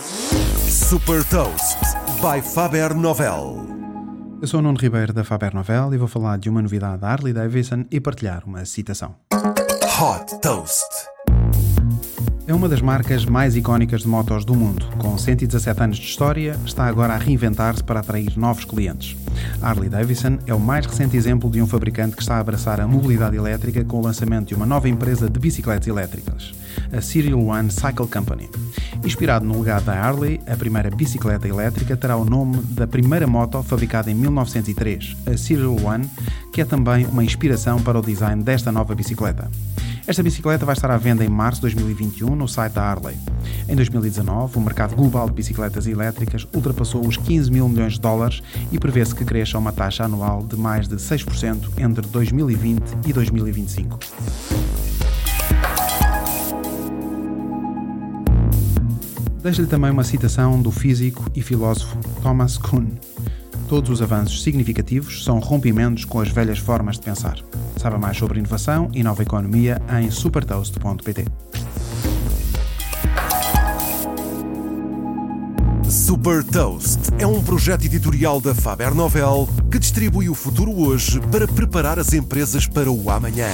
Super Toast by Faber Novel. Eu sou o Nuno Ribeiro da Faber Novel e vou falar de uma novidade da Harley Davidson e partilhar uma citação. Hot Toast. É uma das marcas mais icónicas de motos do mundo. Com 117 anos de história, está agora a reinventar-se para atrair novos clientes. A Harley Davidson é o mais recente exemplo de um fabricante que está a abraçar a mobilidade elétrica com o lançamento de uma nova empresa de bicicletas elétricas, a Serial One Cycle Company. Inspirado no legado da Harley, a primeira bicicleta elétrica terá o nome da primeira moto fabricada em 1903, a Serial One, que é também uma inspiração para o design desta nova bicicleta. Esta bicicleta vai estar à venda em março de 2021 no site da Harley. Em 2019, o mercado global de bicicletas elétricas ultrapassou os 15 mil milhões de dólares e prevê-se que cresça uma taxa anual de mais de 6% entre 2020 e 2025. Deixo-lhe também uma citação do físico e filósofo Thomas Kuhn. Todos os avanços significativos são rompimentos com as velhas formas de pensar. Saiba mais sobre inovação e nova economia em supertoast.pt. Super Toast é um projeto editorial da Faber Novel que distribui o futuro hoje para preparar as empresas para o amanhã.